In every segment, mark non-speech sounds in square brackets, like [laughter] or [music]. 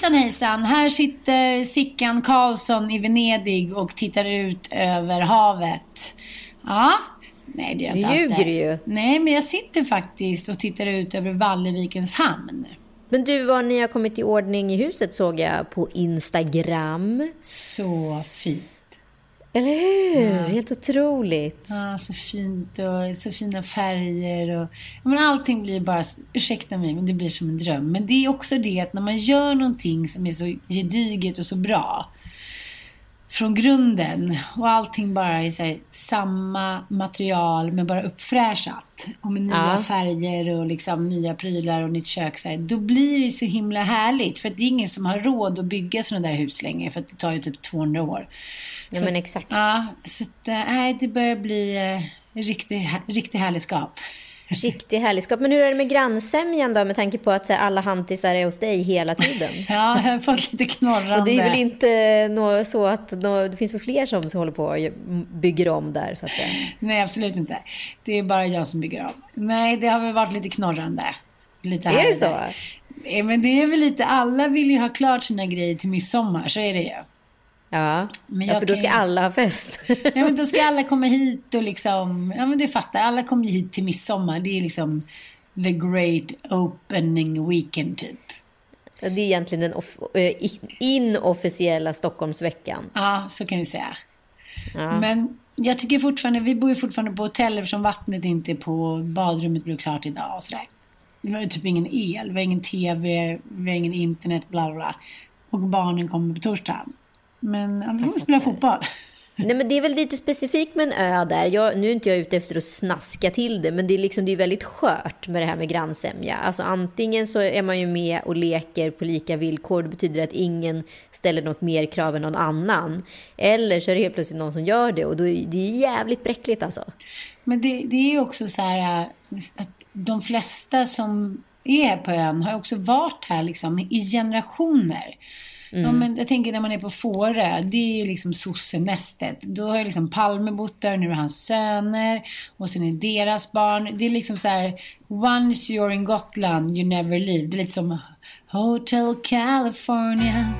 Hejsan hejsan, här sitter Sickan Karlsson i Venedig och tittar ut över havet. Ja, nej det gör jag inte Du ljuger det. ju. Nej, men jag sitter faktiskt och tittar ut över Vallevikens hamn. Men du, vad ni har kommit i ordning i huset såg jag på Instagram. Så fint. Eller hur? Helt otroligt. Ja, så fint och så fina färger och... Ja, men allting blir bara, ursäkta mig, men det blir som en dröm. Men det är också det att när man gör någonting som är så gediget och så bra från grunden och allting bara är här, samma material men bara uppfräschat och med nya Ja. färger och liksom nya prylar och nytt kök så här, då blir det så himla härligt för det är ingen som har råd att bygga sådana där hus längre för att det tar ju typ 200 år. Ja, Så- men exakt. Ja, så att, äh, det börjar bli eh, riktig, riktig härligskap. Riktig härligskap. Men hur är det med grannsämjan då med tanke på att här, alla hantisar är hos dig hela tiden? [laughs] Ja, jag har fått lite knorrande. Och det är väl inte nå- så att nå- det finns väl fler som håller på och bygger om där så att säga? Nej, absolut inte. Det är bara jag som bygger om. Nej, det har väl varit lite knorrande. Lite Är det så? Nej, men det är väl lite, alla vill ju ha klart sina grejer till midsommar, så är det ju. Ja, Men ja för då ska ju- alla ha fest. [laughs] Ja, men då ska alla komma hit och liksom, ja men du fattar, alla kommer ju hit till midsommar. Det är liksom the great opening weekend typ. det är egentligen den eh, inofficiella Stockholmsveckan. Ja, så kan vi säga. Ja. Men jag tycker fortfarande, vi bor ju fortfarande på hotell eftersom vattnet inte är på, badrummet blev klart idag och sådär. Vi har ju typ ingen el, vi har ingen TV, vi har ingen internet, bla bla bla. Och barnen kommer på torsdag. Men vi får spela fotboll. Nej men det är väl lite specifikt med en ö där. Jag, nu är inte jag ute efter att snaska till det, men det är liksom det är väldigt skört med det här med grannsämja. Alltså antingen så är man ju med och leker på lika villkor. Det betyder att ingen ställer något mer krav än någon annan. Eller så är det helt plötsligt någon som gör det och då är det är jävligt bräckligt alltså. Men det, det är ju också så här äh, att de flesta som är här på ön har också varit här liksom i generationer. Ja, men jag tänker när man är på Fårö, det är ju liksom sossenästet. Då har ju liksom Palme bott där, nu är hans söner och sen är deras barn. Det är liksom så här, once you're in Gotland, you never leave. Det är lite som Hotel California.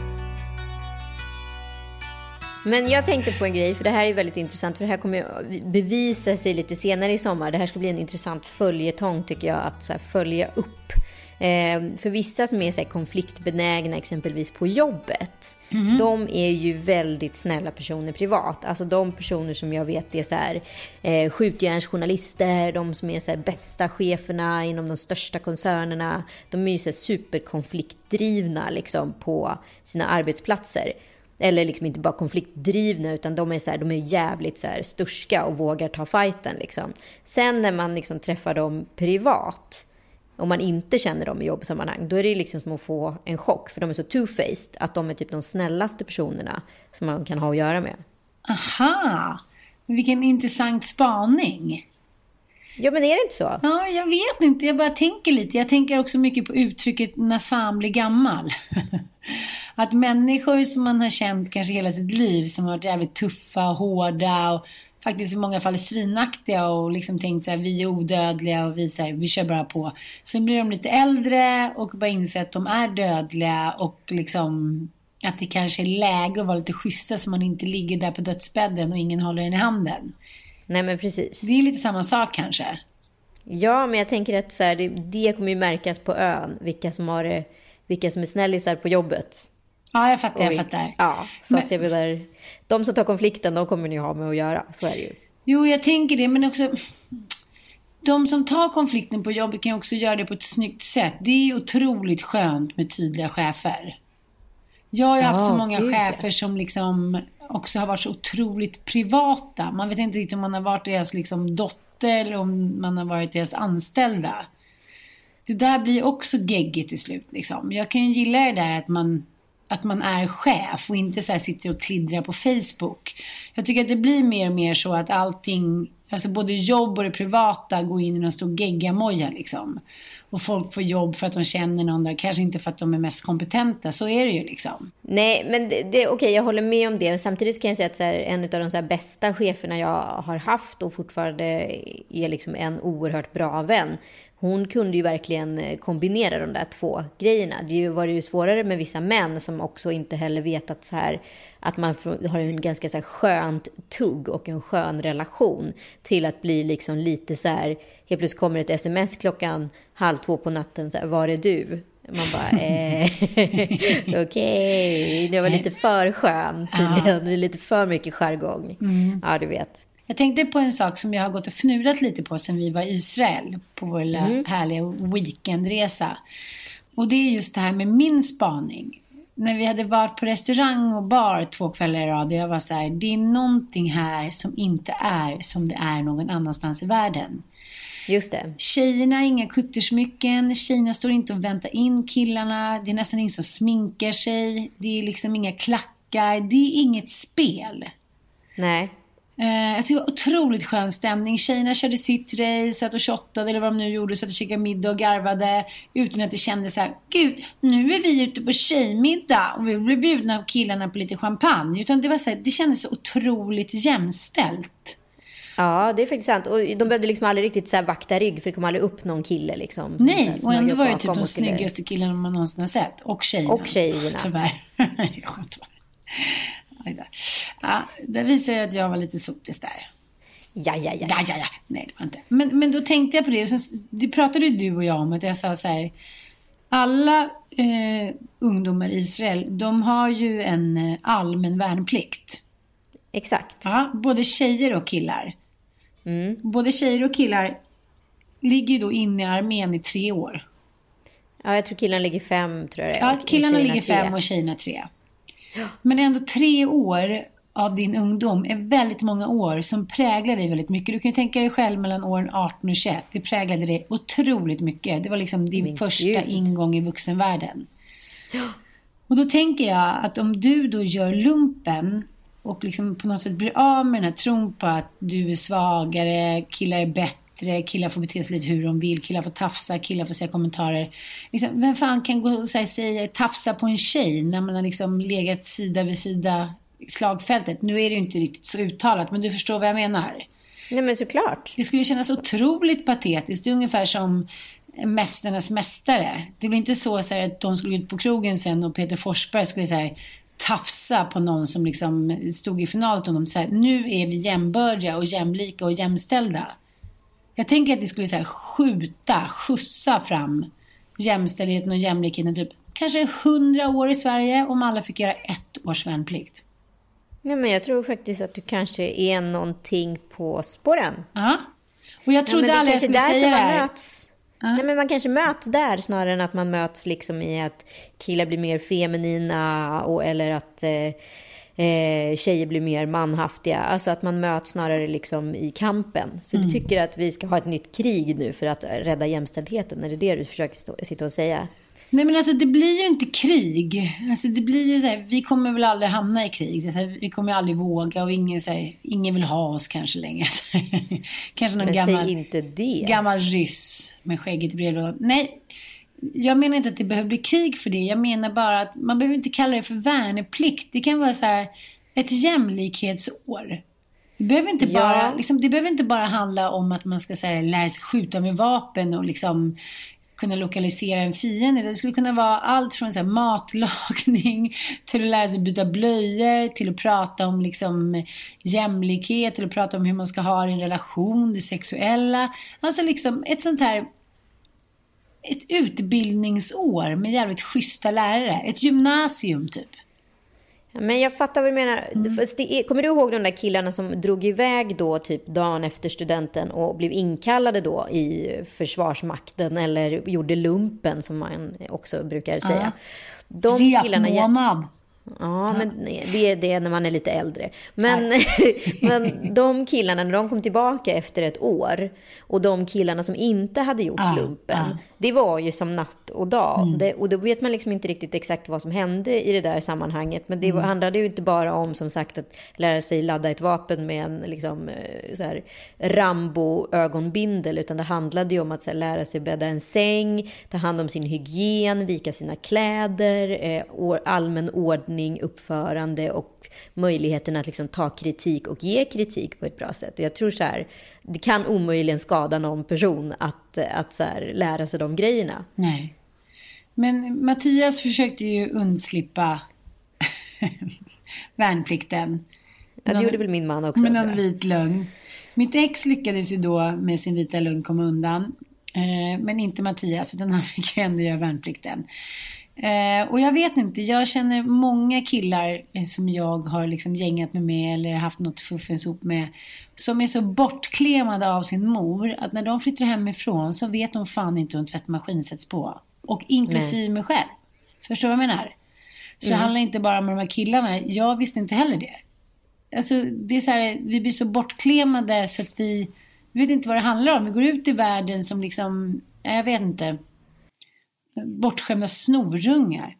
Men jag tänkte på en grej, för det här är väldigt intressant, för det här kommer ju bevisa sig lite senare i sommar. Det här ska bli en intressant följetong tycker jag, att följa upp. Eh, för vissa som är så konfliktbenägna, exempelvis på jobbet, de är ju väldigt snälla personer privat. Alltså de personer som jag vet är så här, eh, skjutjärnsjournalister, de som är så här, bästa cheferna inom de största koncernerna. De är ju så här, superkonfliktdrivna liksom, på sina arbetsplatser. Eller liksom inte bara konfliktdrivna utan de är, så här, de är jävligt så här sturska och vågar ta fighten. Liksom. Sen när man liksom träffar dem privat, om man inte känner dem i jobbsammanhang, då är det liksom som att få en chock. För de är så two-faced att de är typ de snällaste personerna som man kan ha att göra med. Aha! Vilken intressant spaning. Ja, men är det inte så? Ja, jag vet inte. Jag bara tänker lite. Jag tänker också mycket på uttrycket när fan blir gammal. [laughs] att människor som man har känt kanske hela sitt liv, som har varit jävligt tuffa och hårda och faktiskt i många fall svinaktiga och liksom tänkt så här, vi är odödliga och vi, så här, vi kör bara på. Sen blir de lite äldre och bara inser att de är dödliga och liksom att det kanske är läge att vara lite schyssta så man inte ligger där på dödsbädden och ingen håller en i handen. Nej, men precis. Det är lite samma sak kanske. Ja, men jag tänker att så här, det, det kommer ju märkas på ön, vilka som, har vilka som är snällisar på jobbet. Ja, jag fattar, jag fattar. Ja, så Men- att jag menar, de som tar konflikten, de kommer ni ha med att göra. Så är det ju. Jo, jag tänker det, men också... De som tar konflikten på jobbet kan också göra det på ett snyggt sätt. Det är otroligt skönt med tydliga chefer. Jag har ju haft så Ja, många gud, chefer som liksom också har varit så otroligt privata. Man vet inte riktigt om man har varit deras liksom dotter eller om man har varit deras anställda. Det där blir också geggigt till slut. Liksom. Jag kan ju gilla det där att man, att man är chef och inte så här sitter och kliddrar på Facebook. Jag tycker att det blir mer och mer så att allting, alltså både jobb och det privata går in i någon stor geggamoja liksom. Och folk får jobb för att de känner någon där, kanske inte för att de är mest kompetenta. Så är det ju liksom. Nej, men det, det, okej, jag håller med om det. Samtidigt kan jag säga att så här, en av de så här bästa cheferna jag har haft och fortfarande är liksom en oerhört bra vän. Hon kunde ju verkligen eh, kombinera de där två grejerna. Det var ju svårare med vissa män som också inte heller vet att, så här, att man har en ganska så här skönt tugg och en skön relation till att bli liksom lite så här, helt plötsligt kommer ett sms klockan halv två på natten, så här, var är du? Man bara, [laughs] eh, [laughs] okej, det var lite för skön tydligen. Är lite för mycket jargong. Ja, du vet. Jag tänkte på en sak som jag har gått och fnulat lite på sen vi var i Israel på vår lilla härliga weekendresa. Och det är just det här med min spaning. När vi hade varit på restaurang och bar två kvällar i rad jag var så här, det är någonting här som inte är som det är någon annanstans i världen. Just det. Tjejerna har inga kuttersmycken, tjejerna står inte och väntar in killarna, det är nästan ingen som sminkar sig, det är liksom inga klackar, det är inget spel. Nej. Eh, jag tycker det var otroligt skön stämning. Tjejerna körde sitt race, satt och shottade eller vad de nu gjorde, satt och käkade middag och garvade utan att det kändes så här, gud, nu är vi ute på tjejmiddag och vi blir bjudna av killarna på lite champagne. Utan det var så här, det kändes så otroligt jämställt. Ja, det är faktiskt sant. Och de behövde liksom aldrig riktigt så här vakta rygg för det kom aldrig upp någon kille liksom. Nej, och ändå var det typ de snyggaste killarna man någonsin har sett. Och tjejerna. Och tjejerna. Tyvärr. [laughs] Aj. Ja, det visar att jag var lite sotis där. Ja, ja, ja. Ja, ja, ja. Nej, det var inte. Men, men då tänkte jag på det. Och sen, det pratade ju du och jag om. Att jag sa så här. Alla eh, ungdomar i Israel, de har ju en eh, allmän värnplikt. Exakt. Ja, både tjejer och killar. Mm. Både tjejer och killar ligger ju då inne i armén i tre år. Ja, jag tror killarna ligger fem, tror jag Ja, killarna ligger tre. fem och tjejerna tre. Men ändå tre år av din ungdom är väldigt många år som präglar dig väldigt mycket. Du kan ju tänka dig själv mellan åren 18 och 21. Det präglade dig otroligt mycket. Det var liksom din Men första gud. ingång i vuxenvärlden. Och då tänker jag att om du då gör lumpen och liksom på något sätt blir av med den här tron på att du är svagare, killar är bättre, killar får bete sig lite hur de vill, killar får tafsa, killar får säga kommentarer. Liksom, vem fan kan gå och säga, säga tafsa på en tjej när man har liksom legat sida vid sida i slagfältet? Nu är det ju inte riktigt så uttalat, men du förstår vad jag menar. Nej, men såklart. Det skulle kännas otroligt patetiskt. Det är ungefär som Mästarnas mästare. Det blir inte så, så här, att de skulle ut på krogen sen och Peter Forsberg skulle så här, tafsa på någon som liksom stod i final åt honom. Så här, nu är vi jämbördiga och jämlika och jämställda. Jag tänker att det skulle så här, skjuta, skjutsa fram jämställdheten och jämlikheten typ kanske hundra år i Sverige om alla fick göra ett års värnplikt. Nej, men jag tror faktiskt att du kanske är någonting på spåren. Ja. Och jag Ja, trodde aldrig jag kanske skulle säga det här. möts. Nej, men man kanske möts där snarare än att man möts liksom i att killar blir mer feminina och, eller att eh, Eh, tjejer blir mer manhaftiga. Alltså att man möts snarare liksom i kampen. Så du tycker att vi ska ha ett nytt krig nu för att rädda jämställdheten? Är det det du försöker stå, sitta och säga? Nej men alltså det blir ju inte krig. Alltså det blir ju så här, vi kommer väl aldrig hamna i krig. Här, vi kommer aldrig våga och ingen, så här, ingen vill ha oss kanske längre. [laughs] kanske någon Men gammal, säg inte det. gammal ryss med skägget i brevlådan. Nej, jag menar inte att det behöver bli krig för det. Jag menar bara att man behöver inte kalla det för värneplikt. Det kan vara så här ett jämlikhetsår. Det behöver inte Ja. bara, liksom, det behöver inte bara handla om att man ska så här, lära sig skjuta med vapen och liksom kunna lokalisera en fiende. Det skulle kunna vara allt från så här, matlagning [laughs] till att lära sig byta blöjor, till att prata om liksom, jämlikhet, till att prata om hur man ska ha det i en relation, det sexuella. Alltså liksom ett sånt här ett utbildningsår med jävligt schyssta lärare. Ett gymnasium typ. Ja, Men jag fattar vad du menar. Mm. Är, kommer du ihåg de där killarna som drog iväg då typ dagen efter studenten och blev inkallade då i Försvarsmakten eller gjorde lumpen som man också brukar säga. De killarna... Repmånad. Ja, men det är det när man är lite äldre. Men, [laughs] men de killarna, när de kom tillbaka efter ett år och de killarna som inte hade gjort Ja, lumpen, ja. det var ju som natt och dag. Det, och då vet man liksom inte riktigt exakt vad som hände i det där sammanhanget. Men det var- handlade ju inte bara om som sagt att lära sig ladda ett vapen med en liksom, eh, Rambo-ögonbindel, utan det handlade ju om att här, lära sig bädda en säng, ta hand om sin hygien, vika sina kläder, eh, allmän ordning, uppförande och möjligheten att liksom, ta kritik och ge kritik på ett bra sätt. Och jag tror så här, det kan omöjligen skada någon person att, att så här, lära sig de grejerna. Nej. Men Mattias försökte ju undslippa [laughs] värnplikten. Ja, det gjorde väl min man också. Med någon vit lögn. Mitt ex lyckades ju då med sin vita lögn komma undan. Eh, men inte Mattias, utan han fick ju ändå göra värnplikten. Eh, och jag vet inte, jag känner många killar eh, som jag har liksom gängat mig med eller haft något fuffens ihop med. Som är så bortklemade av sin mor att när de flyttar hemifrån så vet de fan inte hur en tvättmaskin sätts på. Och inklusive mig själv. Förstår du vad jag menar? Så det handlar inte bara om de här killarna. Jag visste inte heller det. Alltså, det är så här, vi blir så bortklemade så att vi, vi vet inte vad det handlar om. Vi går ut i världen som liksom, ja, jag vet inte, bortskämda snorungar.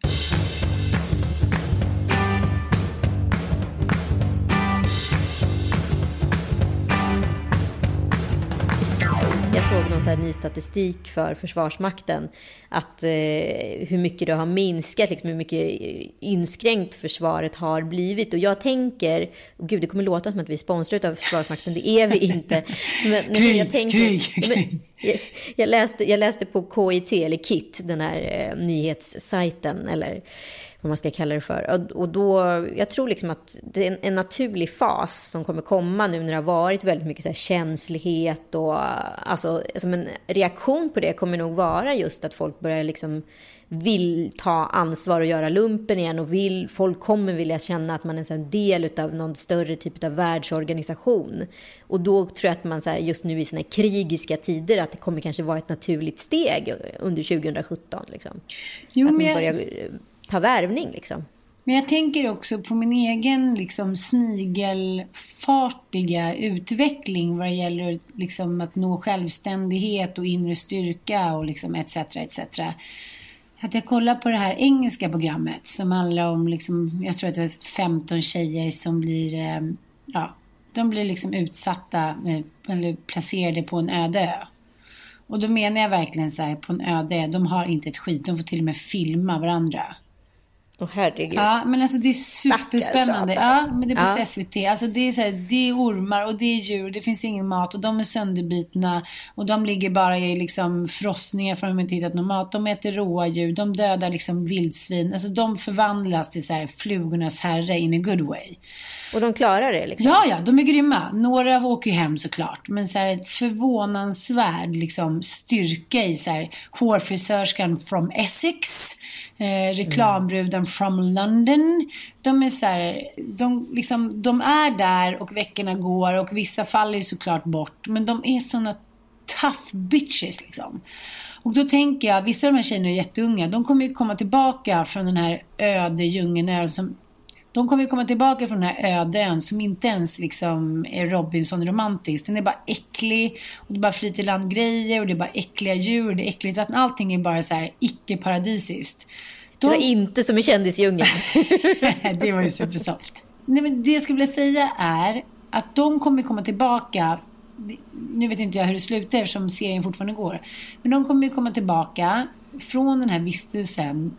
Jag såg någon så ny statistik för Försvarsmakten. Att eh, hur mycket det har minskat, liksom hur mycket inskränkt försvaret har blivit. Och jag tänker, och gud det kommer låta som att vi är sponsrade av Försvarsmakten, det är vi inte. [laughs] Men, men jag tänker, krig, krig. jag, jag, läste, jag läste på KIT, eller KIT, den här eh, nyhetssajten, eller vad man ska kalla det för. Och, då, jag tror liksom att det är en, en naturlig fas som kommer komma nu när det har varit väldigt mycket så här känslighet och alltså som en reaktion på det kommer nog vara just att folk börjar liksom vill ta ansvar och göra lumpen igen och vill, folk kommer vilja känna att man är en del av någon större typ av världsorganisation. Och då tror jag att man så här, just nu i här krigiska tider att det kommer kanske vara ett naturligt steg under 2017. Liksom. Jo, att man börjar ta värvning liksom. Men jag tänker också på min egen liksom, snigelfartiga utveckling vad det gäller liksom, att nå självständighet och inre styrka och liksom, etc. etc. Att jag kollar på det här engelska programmet som handlar om, liksom, jag tror att det var 15 tjejer som blir, eh, ja, de blir liksom utsatta eh, eller placerade på en öde ö. Och då menar jag verkligen så här, på en öde ö, de har inte ett skit, de får till och med filma varandra. Herregud. Ja, men alltså det är superspännande. Ja, men det är på Ja. SVT. Alltså det är så här, det är ormar och det är djur, det finns ingen mat och de är sönderbitna och de ligger bara i liksom frossningar för att de inte hittat någon mat. De äter råa djur, de dödar liksom vildsvin. Alltså de förvandlas till så här flugornas herre in a good way. Och de klarar det liksom. Ja, ja, de är grymma. Några åker ju hem såklart. Men så här ett förvånansvärd liksom, styrka i så här hårfrisörskan from Essex. Eh, reklambruden from London. De är så här, de, liksom, de är där och veckorna går och vissa faller ju såklart bort. Men de är såna tough bitches liksom. Och då tänker jag, vissa av de här tjejerna är jätteunga. De kommer ju komma tillbaka från den här öde djungeln som de kommer ju komma tillbaka från den här öde ön som inte ens liksom är Robinson-romantisk. Den är bara äcklig och det bara flyter land grejer och det är bara äckliga djur och det är äckligt vatten. Allting är bara så här icke-paradisiskt. Det var inte som i Kändisdjungeln. [laughs] det var ju supersoft. Nej, men det jag skulle vilja säga är att de kommer komma tillbaka. Nu vet inte jag hur det slutar eftersom serien fortfarande går. Men de kommer komma tillbaka från den här vistelsen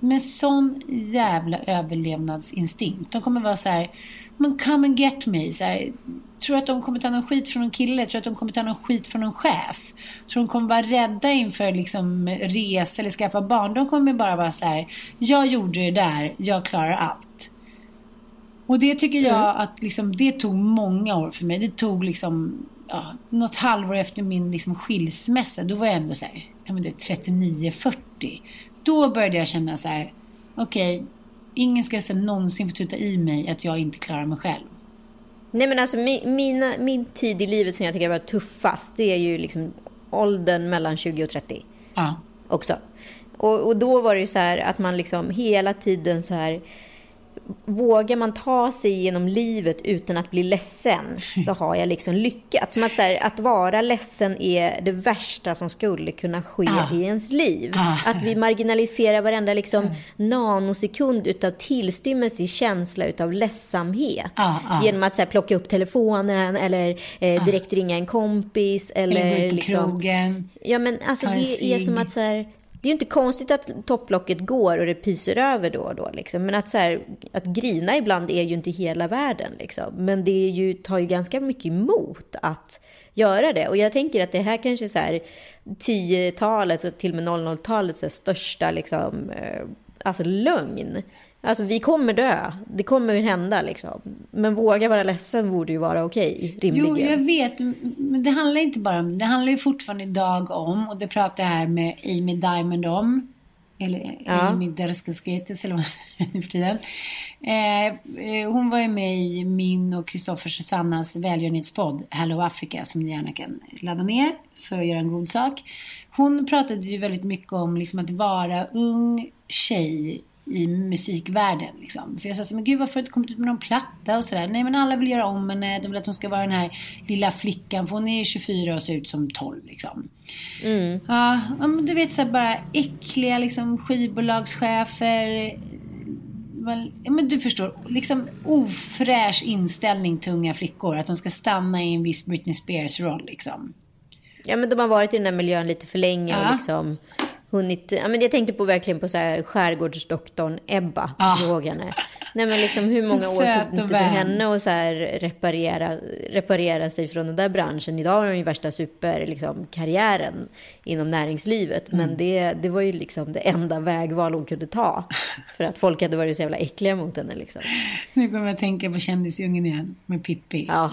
med sån jävla överlevnadsinstinkt. De kommer vara så här, men come and get me. Så här, tror att de kommer ta någon skit från en kille? Tror att de kommer ta någon skit från en chef? Tror de kommer vara rädda inför liksom resa eller skaffa barn? De kommer bara vara så här, jag gjorde det där, jag klarar allt. Och det tycker jag mm. att liksom, det tog många år för mig. Det tog liksom, ja, något halvår efter min liksom, skilsmässa. Då var jag ändå så här, ja, men det 39-40. Då började jag känna så här, okej, okay, ingen ska sen någonsin få tuta i mig att jag inte klarar mig själv. Nej men alltså min, mina, min tid i livet som jag tycker var tuffast, det är ju liksom åldern mellan 20 och 30. Ja. Också. Och, och då var det ju så här att man liksom hela tiden så här vågar man ta sig genom livet utan att bli ledsen så [laughs] har jag liksom lyckats. Som att, så här, att vara ledsen är det värsta som skulle kunna ske ah. i ens liv. Ah. Att vi marginaliserar varenda liksom, mm. nanosekund utav tillstymmelse i känsla utav ledsamhet. Ah, ah. Genom att så här, plocka upp telefonen eller eh, ah. direkt ringa en kompis. Eller, eller gå ut på liksom, krogen. Ja men alltså det är som att så här, det är ju inte konstigt att topplocket går och det pyser över då och då. Liksom. Men att, så här, att grina ibland är ju inte hela världen. Liksom. Men det är ju, tar ju ganska mycket emot att göra det. Och jag tänker att det här kanske är så här 10-talets och till och med 00-talets största liksom, eh, alltså lögn. Alltså vi kommer dö. Det kommer hända liksom. Men våga vara ledsen borde ju vara okej, rimligen. Jo, jag vet. Men det handlar inte bara om det. handlar ju fortfarande idag om, och det pratar jag här med Amy Diamond om. Eller ja. Amy Derskasketes eller vad nu för tiden. Eh, eh, hon var ju med i min och Kristoffer Susannas välgörenhetspodd Hello Africa som ni gärna kan ladda ner för att göra en god sak. Hon pratade ju väldigt mycket om liksom att vara ung tjej i musikvärlden. Liksom. För jag sa så men gud varför har du inte kommit ut med någon platta och sådär. Nej men alla vill göra om henne. De vill att hon ska vara den här lilla flickan. För hon är 24 och ser ut som 12 liksom. Mm. Ja, men du vet så bara äckliga liksom skivbolagschefer. Men du förstår, liksom ofräsch inställning till unga flickor. Att de ska stanna i en viss Britney Spears-roll liksom. Ja men de har varit i den här miljön lite för länge ja. och liksom hunnit... Ja, men jag tänkte på verkligen på så här skärgårdsdoktorn Ebba. Ah. Ihåg henne. Nej, men liksom, hur många år tog det för henne att så här reparera, reparera sig från den där branschen? Idag har hon ju värsta superkarriären liksom, inom näringslivet. Mm. Men det, det var ju liksom det enda vägval hon kunde ta. För att folk hade varit så jävla äckliga mot henne. Liksom. Nu kommer jag att tänka på Kändisdjungeln igen med Pippi. Ja.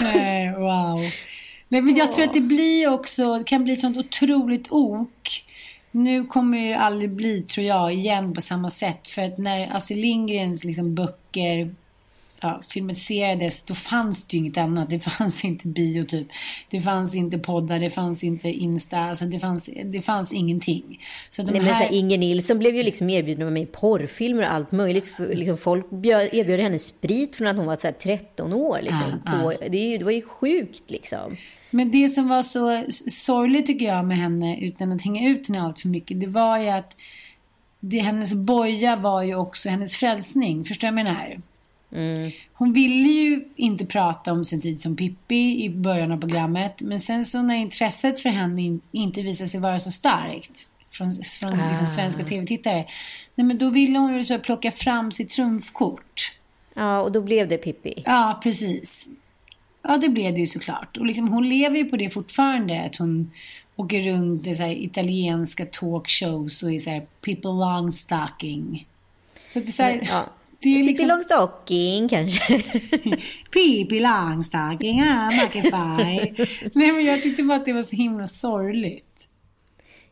Nej, [laughs] [laughs] wow. Nej, men jag tror att det blir också, det kan bli ett sånt otroligt ok. Nu kommer det aldrig bli, tror jag, igen på samma sätt. För att när Astrid Lindgrens liksom, böcker ja, filmatiserades, då fanns det ju inget annat. Det fanns inte bio typ. Det fanns inte poddar, det fanns inte Insta. Alltså det fanns, det fanns ingenting. Så de Nej, här... men så här, Inger Nilsson blev ju liksom erbjuden att vara med i porrfilmer och allt möjligt. För, liksom, folk erbjöd henne sprit från att hon var så här, 13 år. Liksom, ah, på, ah. Det, det var ju sjukt liksom. Men det som var så sorgligt tycker jag med henne, utan att hänga ut henne allt för mycket, det var ju att det, hennes boja var ju också hennes frälsning. Förstår du vad jag menar? Mm. Hon ville ju inte prata om sin tid som Pippi i början av programmet. Men sen så när intresset för henne inte visade sig vara så starkt från, från ah. liksom svenska tv-tittare. Nej, men då ville hon ju så plocka fram sitt trumfkort. Ja, och då blev det Pippi. Ja, precis. Ja, det blev det ju såklart. Och liksom, hon lever ju på det fortfarande. Att hon åker runt i så italienska talkshows och i så här People Long Stocking. Så det är så här, ja. Det är liksom... [laughs] Pippi Långstocking kanske? Pippi Långstocking, ah, Mackify. Nej men jag tyckte bara att det var så himla sorgligt.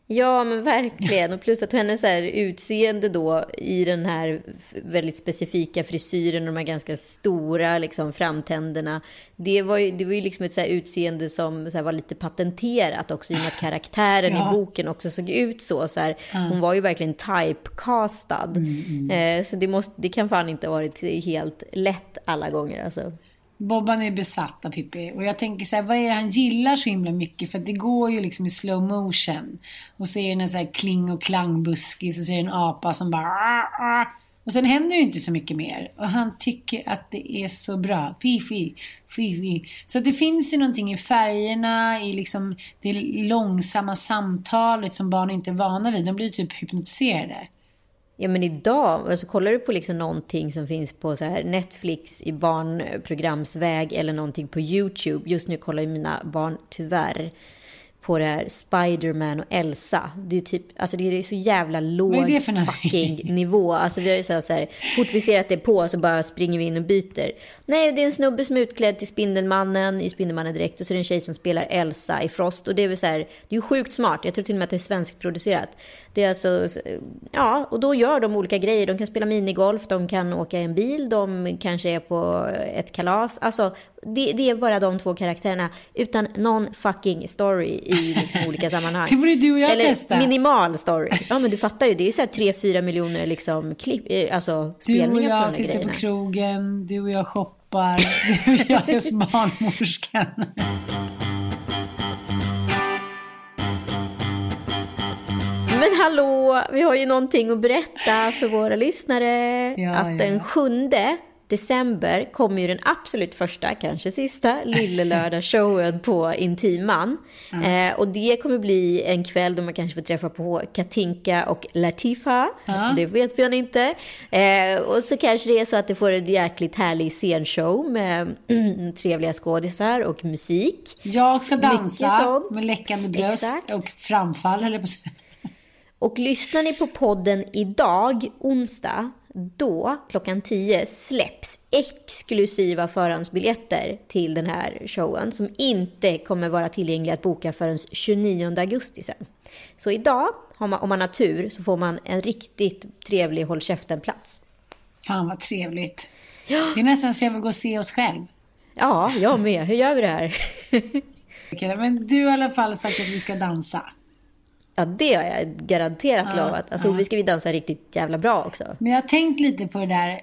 Ja, men verkligen. Och plus att hennes så här utseende då i den här väldigt specifika frisyren och de här ganska stora liksom, framtänderna. Det var ju, det var ju liksom ett så utseende som så var lite patenterat också i och med att karaktären ja. i boken också såg ut så. så här, ja. Hon var ju verkligen typecastad. Mm, mm. Eh, så det, måste, det kan fan inte ha varit helt lätt alla gånger. Alltså. Bobban är besatt av Pippi. Och jag tänker så här, vad är det han gillar så himla mycket? För det går ju liksom i slow motion. Och så är det en så här kling och klangbuskis och så är det en apa som bara... Ah, ah. Och sen händer ju inte så mycket mer. Och han tycker att det är så bra. Fifi, fifi. Så det finns ju någonting i färgerna, i liksom det långsamma samtalet som barn inte är vana vid. De blir typ hypnotiserade. Ja men idag, alltså kollar du på liksom någonting som finns på så här Netflix i barnprogramsväg eller någonting på YouTube. Just nu kollar ju mina barn tyvärr på det här Spiderman och Elsa. Det är typ, alltså det är så jävla låg fucking nivå. Alltså vi har ju så här, så här, fort vi ser att det är på så bara springer vi in och byter. Nej, det är en snubbe som är utklädd till Spindelmannen i Spindelmannen direkt och så är det en tjej som spelar Elsa i Frost. Och det är väl så här, det är ju sjukt smart. Jag tror till och med att det är svenskproducerat. Det är alltså, ja, och då gör de olika grejer. De kan spela minigolf, de kan åka i en bil, de kanske är på ett kalas. Alltså, det, det är bara de två karaktärerna utan någon fucking story i liksom [laughs] olika sammanhang. det borde du och jag Eller testa. minimal story. Ja, men du fattar ju. Det är så här 3-4 miljoner liksom klipp, eh, alltså spelningar på de här grejerna. Du och jag sitter på krogen, du och jag shoppar, du och jag är barnmorskan. Men hallå, vi har ju någonting att berätta för våra lyssnare. Ja, att ja. den sjunde december kommer ju den absolut första, kanske sista, Lillelördag-showen [laughs] på Intiman. Mm. Eh, och det kommer bli en kväll då man kanske får träffa på Katinka och Latifa. Mm. Det vet vi inte. Eh, och så kanske det är så att det får en jäkligt härlig scenshow med [clears throat] trevliga skådisar och musik. Jag ska dansa med läckande bröst Exakt. och framfall, höll jag på att säga. Och lyssnar ni på podden idag, onsdag, då, klockan 10, släpps exklusiva förhandsbiljetter till den här showen som inte kommer vara tillgängliga att boka förrän 29 augusti sen. Så idag, om man har tur, så får man en riktigt trevlig håll käften-plats. Fan vad trevligt. Ja. Det är nästan så jag vill gå och se oss själv. Ja, jag med. Hur gör vi det här? [laughs] Men du har i alla fall sagt att vi ska dansa. Ja, det har jag garanterat ja, lovat. Alltså, ja. vi ska vi dansa riktigt jävla bra också. Men jag har tänkt lite på det där.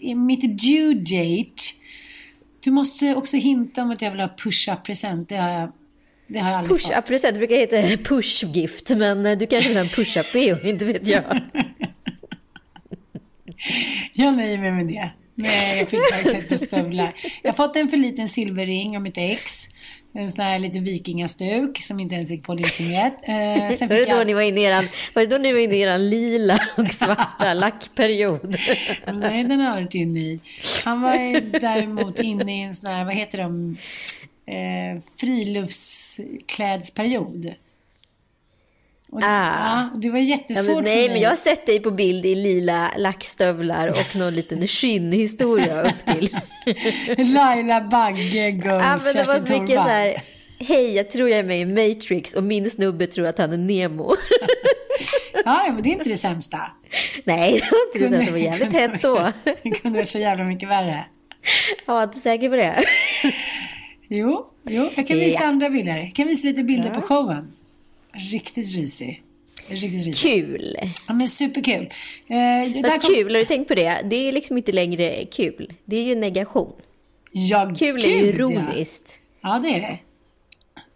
I mitt due date. Du måste också hinta om att jag vill ha push-up-present. Det har jag, det har jag aldrig push fått. Push-up-present brukar heta [laughs] push-gift. Men du kanske vill ha en push-up-bh, [laughs] inte vet jag. [laughs] jag nöjer mig med det. Nej, jag fick faktiskt ett par stövlar. Jag har fått en för liten silverring av mitt ex. En sån här lite vikingastuk som inte ens gick på linsinget. Eh, var, det då jag... ni var inne i eran, var det då ni var inne i eran lila och svarta [laughs] lackperiod? Nej, den har varit inne i. Han var däremot inne i en sån här, vad heter de, eh, friluftsklädsperiod. Och, ah. Ja, det var jättesvårt ja, men, Nej, men jag har sett dig på bild i lila lackstövlar och [laughs] någon liten skinnhistoria upp till. [laughs] Laila Bagge, Guns, ja, men Det var så mycket så här, hej, jag tror jag är med i Matrix och min snubbe tror att han är Nemo. [laughs] ja, men det är inte det sämsta. Nej, det var inte kunde, det sämsta. Det var jävligt hett då. Det kunde varit så jävla mycket värre. Jag var inte säker på det. Jo, jo jag kan visa ja. andra bilder. Jag kan visa lite bilder ja. på showen. Riktigt risig. Riktigt risig. Kul! Ja men superkul. Eh, Fast kom... kul, har du tänkt på det? Det är liksom inte längre kul. Det är ju negation. Ja, kul gud, är ju ironiskt. Ja. ja, det är det.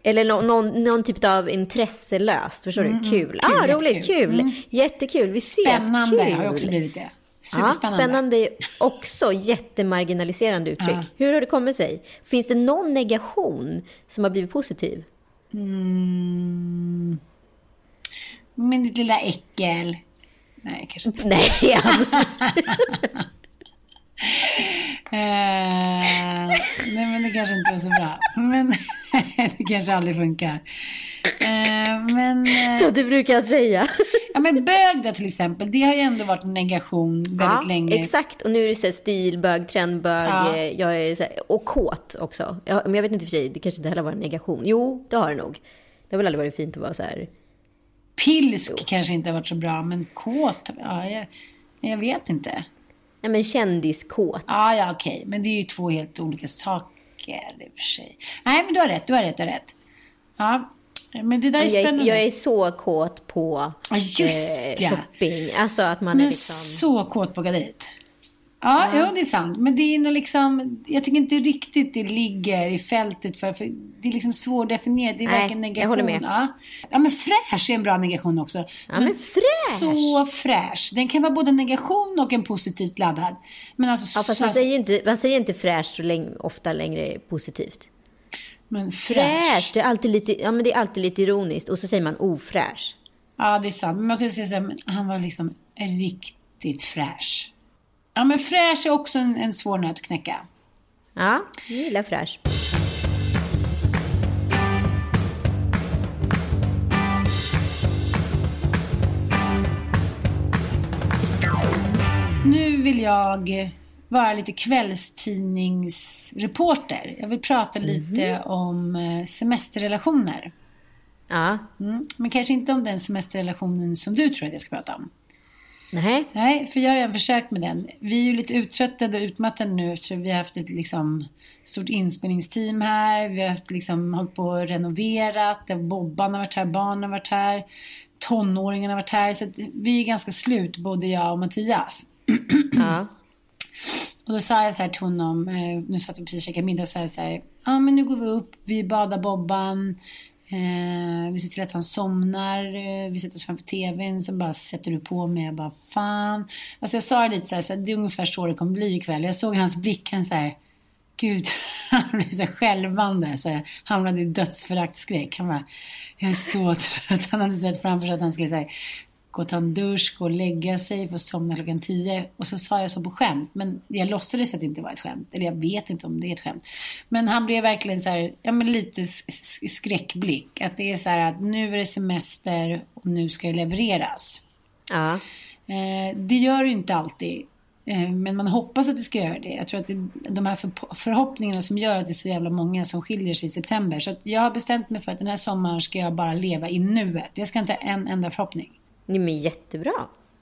Eller no, någon, någon typ av intresselöst, förstår mm, du? Kul. kul ah, roligt, kul. Mm. Jättekul, vi ses, Spännande kul. har också blivit det. Superspännande. Ja, spännande är också jättemarginaliserande uttryck. Ja. Hur har det kommit sig? Finns det någon negation som har blivit positiv? Mm. Men ditt lilla äckel. Nej, kanske inte. Nej, [laughs] uh, nej, men det kanske inte var så bra. Men [laughs] det kanske aldrig funkar. Uh, men, uh, så du brukar säga. ja, men bög då till exempel. Det har ju ändå varit en negation väldigt ja, länge. Exakt. Och nu är det så här stilbög, trendbög. Ja. Jag är så här, och kåt också. Jag, men jag vet inte för sig, det kanske inte heller var en negation. Jo, det har det nog. Det har väl aldrig varit fint att vara så här Pilsk kanske inte har varit så bra, men kåt, ja, jag, jag vet inte. Ja, men kändiskåt. Ja, ja, okej. Men det är ju två helt olika saker i och för sig. Nej, men du har rätt, du har rätt, du har rätt. Ja, men det där är Jag, spännande. jag är så kåt på Ja, just det. shopping. Alltså att man Du är liksom... så kåt på dit. Ja, ja. det är sant. Men det är nog liksom, jag tycker inte riktigt det ligger i fältet för, för det är liksom svårdefinierat. Det är Nej, varken negation. jag håller med. Ja. ja, men fräsch är en bra negation också. Ja, men fräsch! Så fräsch. Den kan vara både negation och en positivt laddad. Men alltså, Ja, fast så, man säger inte, man säger inte fräscht så länge, ofta längre positivt. men fräsch. Fräsch, det är alltid lite, ja, men det är alltid lite ironiskt. Och så säger man ofräsch. Ja, det är sant. Men man kan säga så här, men han var liksom riktigt fräsch. Ja, men fräsch är också en, en svår nöt att knäcka. Ja, jag gillar fräsch. Nu vill jag vara lite kvällstidningsreporter. Jag vill prata lite om eh, semesterrelationer. Ja, Mm. Men kanske inte om den semesterrelationen som du tror att jag ska prata om. Nej. Nej, för jag har redan försökt med den. Vi är ju lite uttröttade och utmattade nu eftersom vi har haft ett liksom, stort inspelningsteam här. Vi har haft, liksom, hållit på och renoverat. Bobban har varit här, barnen har varit här. Tonåringarna har varit här. Så vi är ganska slut, både jag och Mattias. [clears throat] Ja. Och då sa jag så här till honom, eh, nu satt vi precis och käkade middag, och sa jag så här, ja men nu går vi upp, vi badar Bobban, eh, vi ser till att han somnar, eh, vi sätter oss framför tvn, sen bara sätter du på mig, jag bara fan. Alltså jag sa det lite så här, så här, det är ungefär så det kommer bli ikväll. Jag såg hans blick, han så här, gud, [laughs] han blev så här skälvande, så här, hamnade i dödsföraktskräck. Han bara, jag är så [laughs] trött. Han hade sett framför sig att han skulle så här, gå och ta en dusch, gå och lägga sig, få somna klockan tio. Och så sa jag så på skämt, men jag låtsades att det inte var ett skämt. Eller jag vet inte om det är ett skämt. Men han blev verkligen så här, ja men lite skräckblick. Att det är så här att nu är det semester och nu ska det levereras. Ja. Eh, det gör det inte alltid. Eh, men man hoppas att det ska göra det. Jag tror att det de här för, förhoppningarna som gör att det är så jävla många som skiljer sig i september. Så jag har bestämt mig för att den här sommaren ska jag bara leva i nuet. Jag ska inte ha en enda förhoppning. Nej, men jättebra.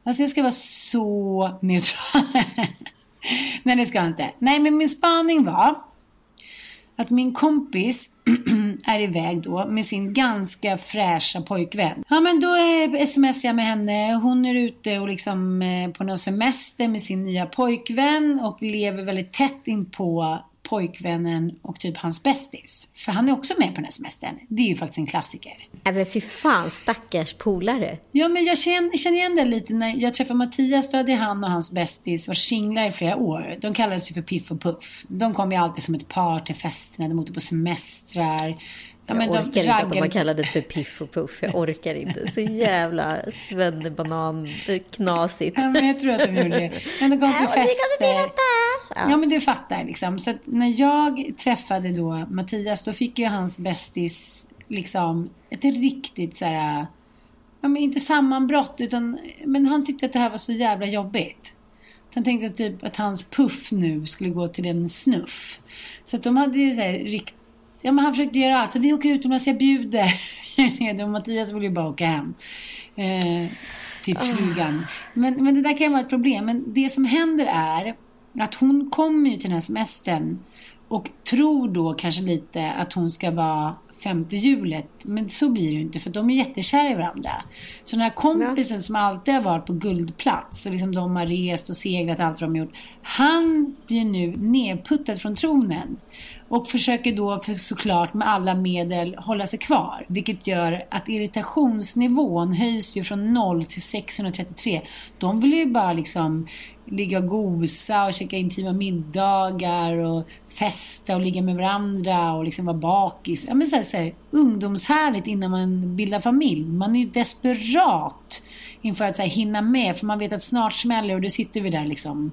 Alltså jag ska vara så neutral. [laughs] Nej det ska jag inte. Nej men min spaning var att min kompis [clears throat] är iväg då med sin ganska fräscha pojkvän. Ja men då eh, smsar jag med henne. Hon är ute och liksom eh, på någon semester med sin nya pojkvän och lever väldigt tätt in på pojkvännen och typ hans bästis. För han är också med på den här semestern. Det är ju faktiskt en klassiker. Nej, men fy fan, stackars polare. Ja, men jag känner, känner igen det lite när jag träffade Mattias. Då hade han och hans bästis varit singlar i flera år. De kallades ju för Piff och Puff. De kom ju alltid som ett par till festerna. De åkte på semestrar. Ja, Jag men de orkar inte att de kallades för piff och puff. Jag orkar inte. Så jävla svennebanan, knasigt. Ja, men jag tror att de gjorde det. Men de kom [laughs] till Ja, fester. där. Ja. men du fattar liksom. Så när jag träffade då Mattias, då fick ju hans bästis liksom ett riktigt så här, ja men inte sammanbrott utan, men han tyckte att det här var så jävla jobbigt. Han tänkte typ att hans puff nu skulle gå till en snuff. Så att de hade ju så här rikt... Ja men han försökte göra allt. Så vi åker utomlands, jag bjuder. [laughs] och Mattias ville ju bara åka hem. Eh, till frugan. Men, men det där kan ju vara ett problem. Men det som händer är att hon kommer ju till den här semestern och tror då kanske lite att hon ska vara femte hjulet. Men så blir det ju inte för de är jättekära i varandra. Så den här kompisen som alltid har varit på guldplats och liksom de har rest och seglat allt de har gjort. Han blir nu nedputtad från tronen. Och försöker då för, såklart med alla medel hålla sig kvar. Vilket gör att irritationsnivån höjs ju från 0 till 633. De vill ju bara liksom ligga och gosa och käka intima middagar och festa och ligga med varandra och liksom vara bakis. Ja men så här, så här, ungdomshärligt innan man bildar familj. Man är ju desperat inför att så här, hinna med för man vet att snart smäller och då sitter vi där liksom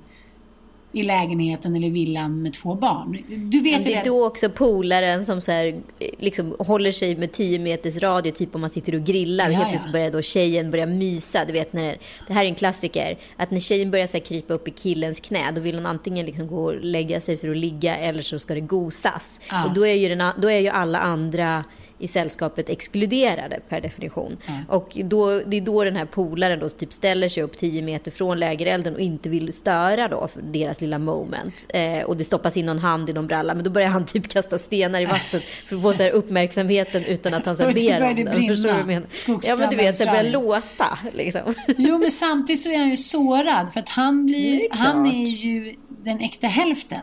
i lägenheten eller villan med två barn. Du vet Men det är då också polaren som så här, liksom håller sig med 10 meters radio, typ om man sitter och grillar och Ja, helt ja. plötsligt börjar då tjejen börja mysa. Du vet när det, det här är en klassiker, att när tjejen börjar så här krypa upp i killens knä, då vill hon antingen liksom gå och lägga sig för att ligga eller så ska det gosas. Ja. Och då är, ju den, då är ju alla andra i sällskapet exkluderade per definition. Mm. Och då, det är då den här polaren då typ ställer sig upp 10 meter från lägerelden och inte vill störa då deras lilla moment. Eh, och det stoppas in någon hand i någon bralla, men då börjar han typ kasta stenar i vattnet för att få så här uppmärksamheten utan att han så här [laughs] ber om det. Brinna. Förstår du men? Ja men du vet, det börjar låta liksom. Jo men samtidigt så är han ju sårad för att han blir, är han är ju den äkta hälften.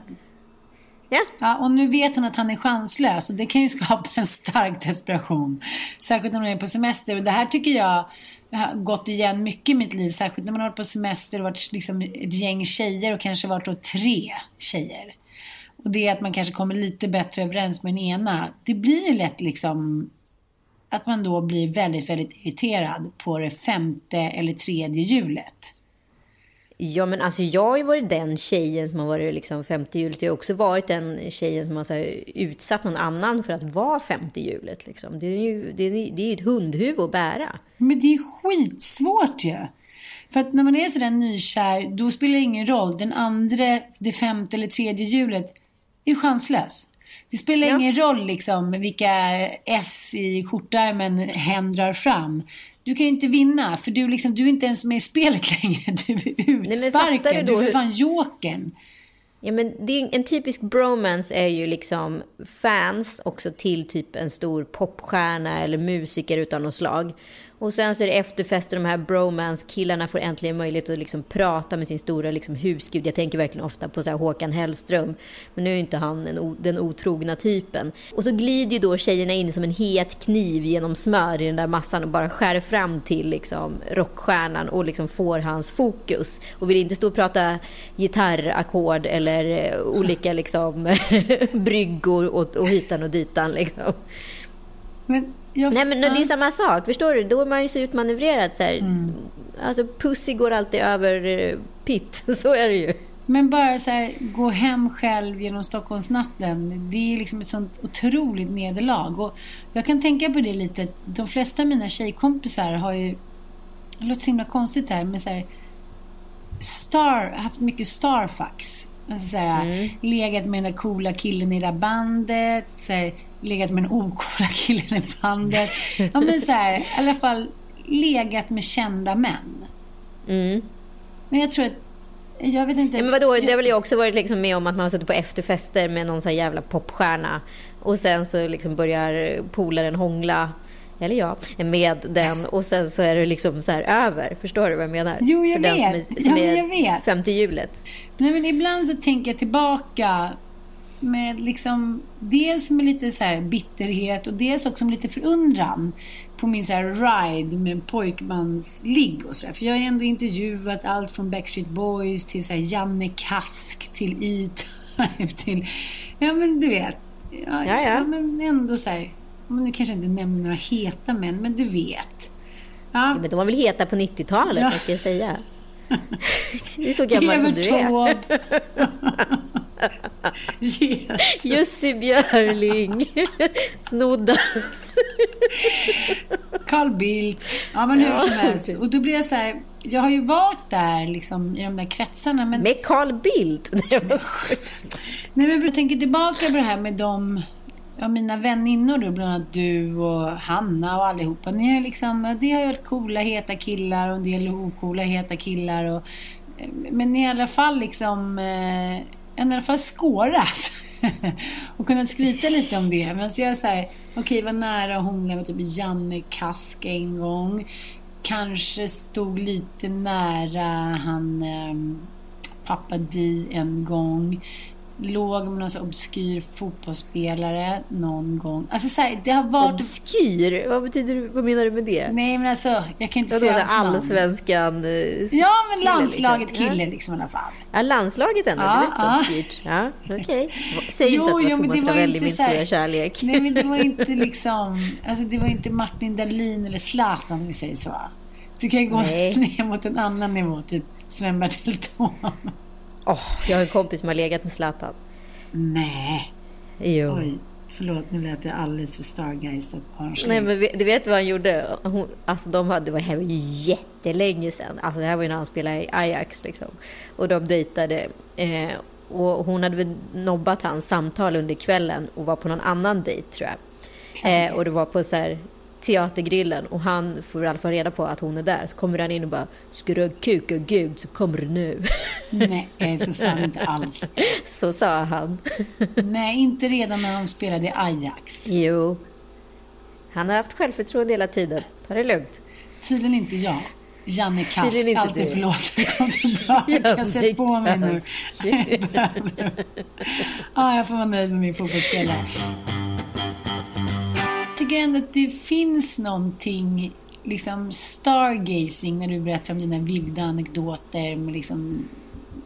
Ja. ja. Och nu vet han att han är chanslös och det kan ju [laughs] skapa en stark desperation. Särskilt när man är på semester. Och det här tycker jag har gått igen mycket i mitt liv. Särskilt när man har varit på semester och varit liksom ett gäng tjejer och kanske varit då tre tjejer. Och det är att man kanske kommer lite bättre överens med den ena. Det blir ju lätt liksom att man då blir väldigt, väldigt irriterad på det femte eller tredje hjulet. Ja, men alltså jag har ju varit den tjejen som har varit liksom femte hjulet. Jag har också varit den tjejen som har här, utsatt någon annan för att vara femte hjulet. Liksom. Det är ju det är, det är ett hundhuvud att bära. Men det är skitsvårt ju. Ja. För att när man är sådär nykär, då spelar det ingen roll. Den andra, det femte eller tredje hjulet är chanslös. Det spelar ja. ingen roll liksom vilka S i skjortärmen hen drar fram du kan ju inte vinna för du, liksom, du är inte ens med i spelet [laughs] längre. Du är utsparkad. Nej, du, du är för fan jokern. Ja, men är, en typisk bromance är ju liksom fans också till typ en stor popstjärna eller musiker utan något slag. Och sen så är det efterfester, de här bromance-killarna får äntligen möjlighet att liksom prata med sin stora liksom husgud. Jag tänker verkligen ofta på så här Håkan Hellström, men nu är inte han en, den otrogna typen. Och så glider ju då tjejerna in som en het kniv genom smör i den där massan och bara skär fram till liksom rockstjärnan och liksom får hans fokus. Och vill inte stå och prata gitarrackord eller eh, olika liksom [laughs] bryggor och, och hitan och ditan liksom. Men jag, Nej men det är samma sak, förstår du? Då är man ju så utmanövrerad så här. Mm. Alltså pussy går alltid över eh, pitt, [laughs] så är det ju. Men bara så här, gå hem själv genom Stockholmsnatten. Det är liksom ett sånt otroligt nederlag. Och jag kan tänka på det lite. De flesta av mina tjejkompisar har ju... Det låter så himla konstigt här, men så här, Star, haft mycket starfucks. Alltså så här, mm. legat med den där coola killen i det där bandet. Så här, legat med den ocoola killen i bandet. Ja, men så här, i alla fall legat med kända män. Mm. Men jag tror att jag vet inte. Men vadå, det har väl jag också varit liksom med om att man har suttit på efterfester med någon sån här jävla popstjärna. Och sen så liksom börjar polaren hångla, eller jag, med den. Och sen så är det liksom så här över. Förstår du vad jag menar? Jo, jag För vet. den som är, som ja, jag vet. femte hjulet. Nej, men ibland så tänker jag tillbaka med liksom, dels med lite så bitterhet och dels också med lite förundran på min så ride med pojkmansligg och sådär. För jag har ändå intervjuat allt från Backstreet Boys till så Janne Kask till E-Type [laughs] till, ja men du vet. Ja, ja, ja. men ändå så här, nu kanske inte nämner några heta män, men du vet. Ja. ja men de var väl heta på 90-talet, ja. vad ska jag säga? [laughs] det är så gammal som du är. [laughs] Jesus. Jussi Björling. Snoddas. Carl Bildt. Ja, men hur ja. som helst. Och då blir jag så här, jag har ju varit där liksom, i de där kretsarna. Men... Med Carl Bildt? Nej, men jag tänker tillbaka på det här med de ja, mina väninnor då, bland annat du och Hanna och allihopa. Ni har liksom, det har ju varit coola, heta killar och en del ocoola, heta killar. Och, men ni har i alla fall liksom eh, i alla fall skårat. [laughs] och kunnat skryta lite om det. Men så jag är så här, okej okay, var nära att hångla med typ Janne Kask en gång. Kanske stod lite nära han eh, pappa Di en gång låg med någon så obskyr fotbollsspelare någon gång. Alltså så här, det har varit... Obskyr? Vad betyder vad menar du med det? Nej men alltså, jag kan inte jag säga hans namn. Allsvenskan eh, Ja men landslaget liksom. kille liksom i alla fall. Ja landslaget ändå, ja, det är inte så obskyrt. Ja, okej. Okay. Säg jo, inte att det var jo, Thomas Ravelli, min här, stora kärlek. Nej men det var [laughs] inte liksom, alltså det var inte Martin Dahlin eller Zlatan om vi säger så. Du kan gå nej. [laughs] ner mot en annan nivå, typ Sven-Bertil Taube. Oh, jag har en kompis som har legat med Zlatan. Nej. Jo. Oj, förlåt nu lät jag alldeles för stargeistat Nej men du vet vad han gjorde? Hon, alltså de hade, det var här var ju jättelänge sedan. Alltså det här var ju när han spelade i Ajax liksom. Och de dejtade. Eh, och hon hade väl nobbat hans samtal under kvällen och var på någon annan dejt tror jag. Eh, och det var på så här teatergrillen och han får i alla fall reda på att hon är där. Så kommer han in och bara Ska du kuka gud så kommer du nu. Nej, [laughs] så sa han inte alls. Så sa han. Nej, inte redan när de spelade i Ajax. Jo. Han har haft självförtroende hela tiden. Ta det lugnt. Tydligen inte jag. Janne Kask, Tydligen inte alltid du. förlåt. [laughs] Kom tillbaka, Janne sätt på mig nu. Jag [laughs] ja, jag får vara nöjd med min fotbollsspelare. Tycker ändå att det finns någonting liksom stargazing när du berättar om dina vilda anekdoter med liksom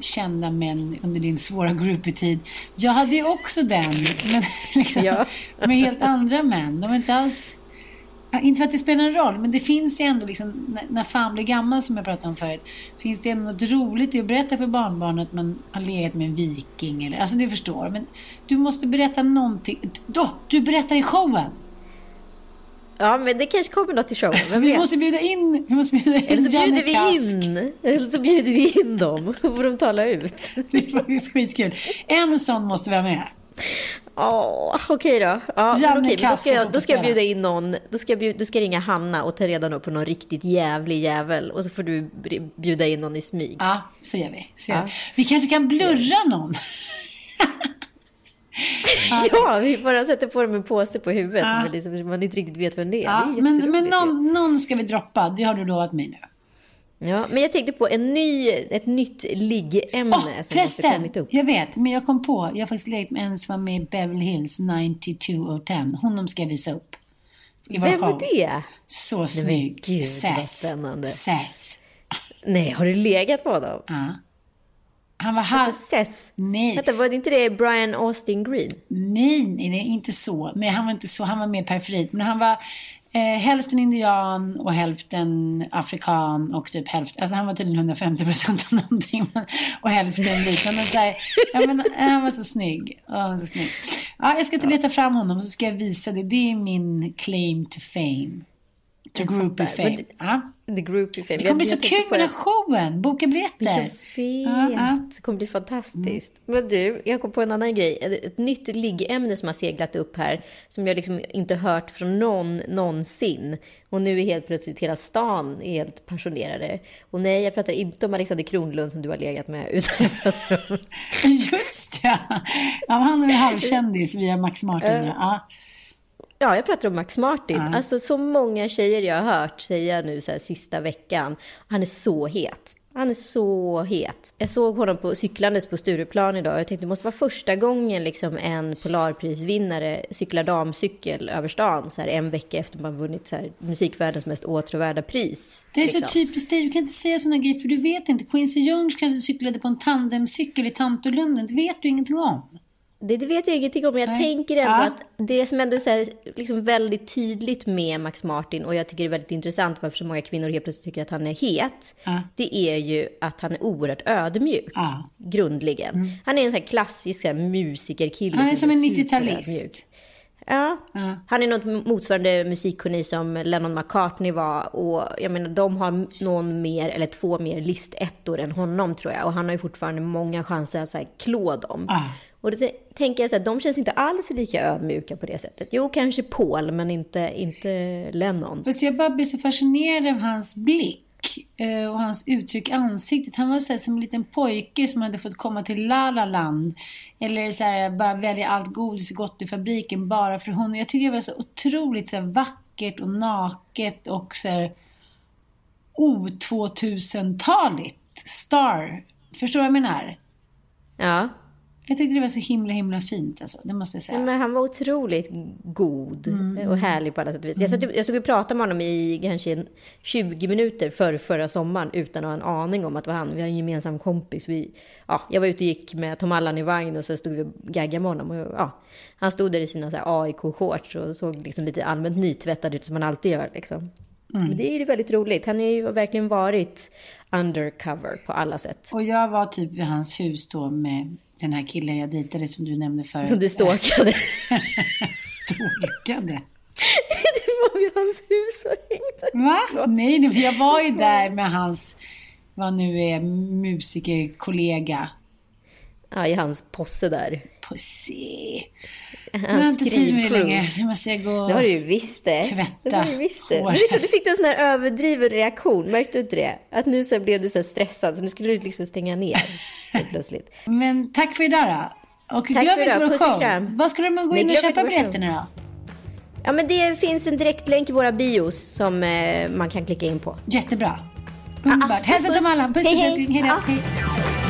kända män under din svåra groupie-tid. Jag hade ju också den, men [laughs] liksom, Ja. med helt andra män. De är inte alls... Inte för att det spelar en roll, men det finns ju ändå, liksom, när, när fan blir gammal som jag pratade om förut, finns det ändå något roligt i att berätta för barnbarnet att man har legat med en viking. Eller, alltså du förstår. Men du måste berätta någonting. Då, du berättar i showen! Ja, men det kanske kommer något i showen. Vem Vi vet? måste bjuda in, vi måste bjuda in Eller så Janne bjuder vi in, eller så bjuder vi in dem. Då får de tala ut. [laughs] Det är faktiskt skitkul. En sån måste vara med. Åh, okej då. Ja, men men då ska, jag, då ska jag bjuda in någon. Då ska jag, bjuda, då ska ringa Hanna och ta reda på någon riktigt jävlig jävel. Och så får du bjuda in någon i smyg. Ja, så gör vi. Så gör Ja. vi. vi kanske kan blurra någon. [laughs] Ja, [laughs] vi bara sätter på dem en påse på huvudet Ja. man, liksom, man inte riktigt vet vem det är. Ja, det är men, men någon, någon ska vi droppa. Det har du lovat mig nu. Ja, men jag tänkte på en ny, ett nytt liggämne Åh, som förresten, kommit upp. jag vet, men jag kom på. Jag har faktiskt legat med en som var med i Beverly Hills 92010. Honom ska jag visa upp. I vår Vem show. är det? Så snygg. gud, vad Seth. spännande. Seth. Nej, har du legat på dem? Ja. Han var halv... Seth? Nej. Vänta, var det inte det Brian Austin Green? Nej, nej, nej, inte så. Men han var inte så. Han var mer periferit. Men han var eh, hälften indian och hälften afrikan och typ hälften... Alltså han var tydligen 150 procent av någonting. men- Och hälften vit. Så så här, ja, men, han var så snygg. Ja, han var så snygg. Ja, jag ska inte leta fram honom så ska jag visa det. Det är min claim to fame. To groupie fame. Det- Ja. The Groupie Fame. Det kommer bli Jag- så jag kul med den här showen. Boka biljetter. fet. Ja, ja. Det kommer bli fantastiskt. Men du, jag kom på en annan grej. Ett, ett nytt liggämne som har seglat upp här. Som jag liksom inte hört från någon någonsin. Och nu är helt plötsligt hela stan helt pensionerade. Och nej, jag pratar inte om Alexander Kronlund som du har legat med. [laughs] Utan jag. Just ja. han är väl halvkändis via Max Martin. Ja. Ja. Ja, jag pratar om Max Martin. Alltså så många tjejer jag har hört säga nu så här sista veckan. Han är så het. Han är så het. Jag såg honom på cyklandes på Stureplan idag och jag tänkte det måste vara första gången liksom en Polarprisvinnare cyklar damcykel över stan så här en vecka efter man vunnit så här musikvärldens mest åtråvärda pris. Det är så liksom. typiskt dig. Du kan inte säga sådana grejer för du vet inte. Quincy Jones kanske cyklade på en tandemcykel i Tantolunden. Det vet du ingenting om. Det, det vet jag ingenting om, men jag Nej. tänker ändå Ja. att det som ändå är så här, liksom väldigt tydligt med Max Martin, och jag tycker det är väldigt intressant varför så många kvinnor helt plötsligt tycker att han är het, Ja. det är ju att han är oerhört ödmjuk, Ja. grundligen. Han är en sån här klassisk så här, musikerkille. Han är som en superödmjuk. 90-talist. Ja. Ja. Han är något motsvarande musikgeni som Lennon McCartney var. Och jag menar, de har någon mer, eller två mer listettor än honom tror jag. Och han har ju fortfarande många chanser att så här, klå dem. Ja. Och då tänker jag så här, de känns inte alls lika ödmjuka på det sättet. Jo, kanske Paul, men inte, inte Lennon. Fast jag bara blir så fascinerad av hans blick eh, och hans uttryck i ansiktet. Han var så här, som en liten pojke som hade fått komma till La La Land. Eller så här, bara välja allt godis gott i fabriken bara för honom. Jag tycker det var så otroligt så här, vackert och naket och så här o-2000-taligt. Star. Förstår du vad jag menar? Ja. Jag tyckte det var så himla himla fint alltså. Det måste jag säga. Men han var otroligt god Mm. och härlig på alla sätt och vis. Jag, satt, jag stod och pratade med honom i kanske en 20 minuter för förra sommaren utan att ha en aning om att det var han. Vi har en gemensam kompis. Vi, ja, jag var ute och gick med Tom Allan i vagn och så stod vi och gaggade med honom. Och, ja, han stod där i sina AIK-shorts och såg liksom lite allmänt nytvättad ut som han alltid gör. Liksom. Mm. Men det är väldigt roligt. Han har ju verkligen varit undercover på alla sätt. Och jag var typ vid hans hus då med den här killen jag dejtade som du nämnde förut. Som du stalkade. [laughs] Stalkade. det var vid hans hus och hängde. Va? Nej, nej, jag var ju där med hans, vad nu är, musikerkollega. Ja, i hans posse där. Pussy. [laughs] Jag har inte tid med det längre. Nu måste jag gå Det har du ju visst det. tvätta det har du visst det. Du, vet, du fick en sån här överdriven reaktion, märkte du inte det? Att nu så blev du så stressad så nu skulle du liksom stänga ner [laughs] plötsligt. Men tack för idag då. Och Tack glöm inte vår Puss och show. Vad ska de gå Nej, in och glöm köpa biljetterna då? Ja men det finns en direktlänk i våra bios som eh, man kan klicka in på. Jättebra. Underbart. puss, Hälsa till puss. alla. Puss, Hej, puss, hej. älskling. Hej då. Ja. Hej.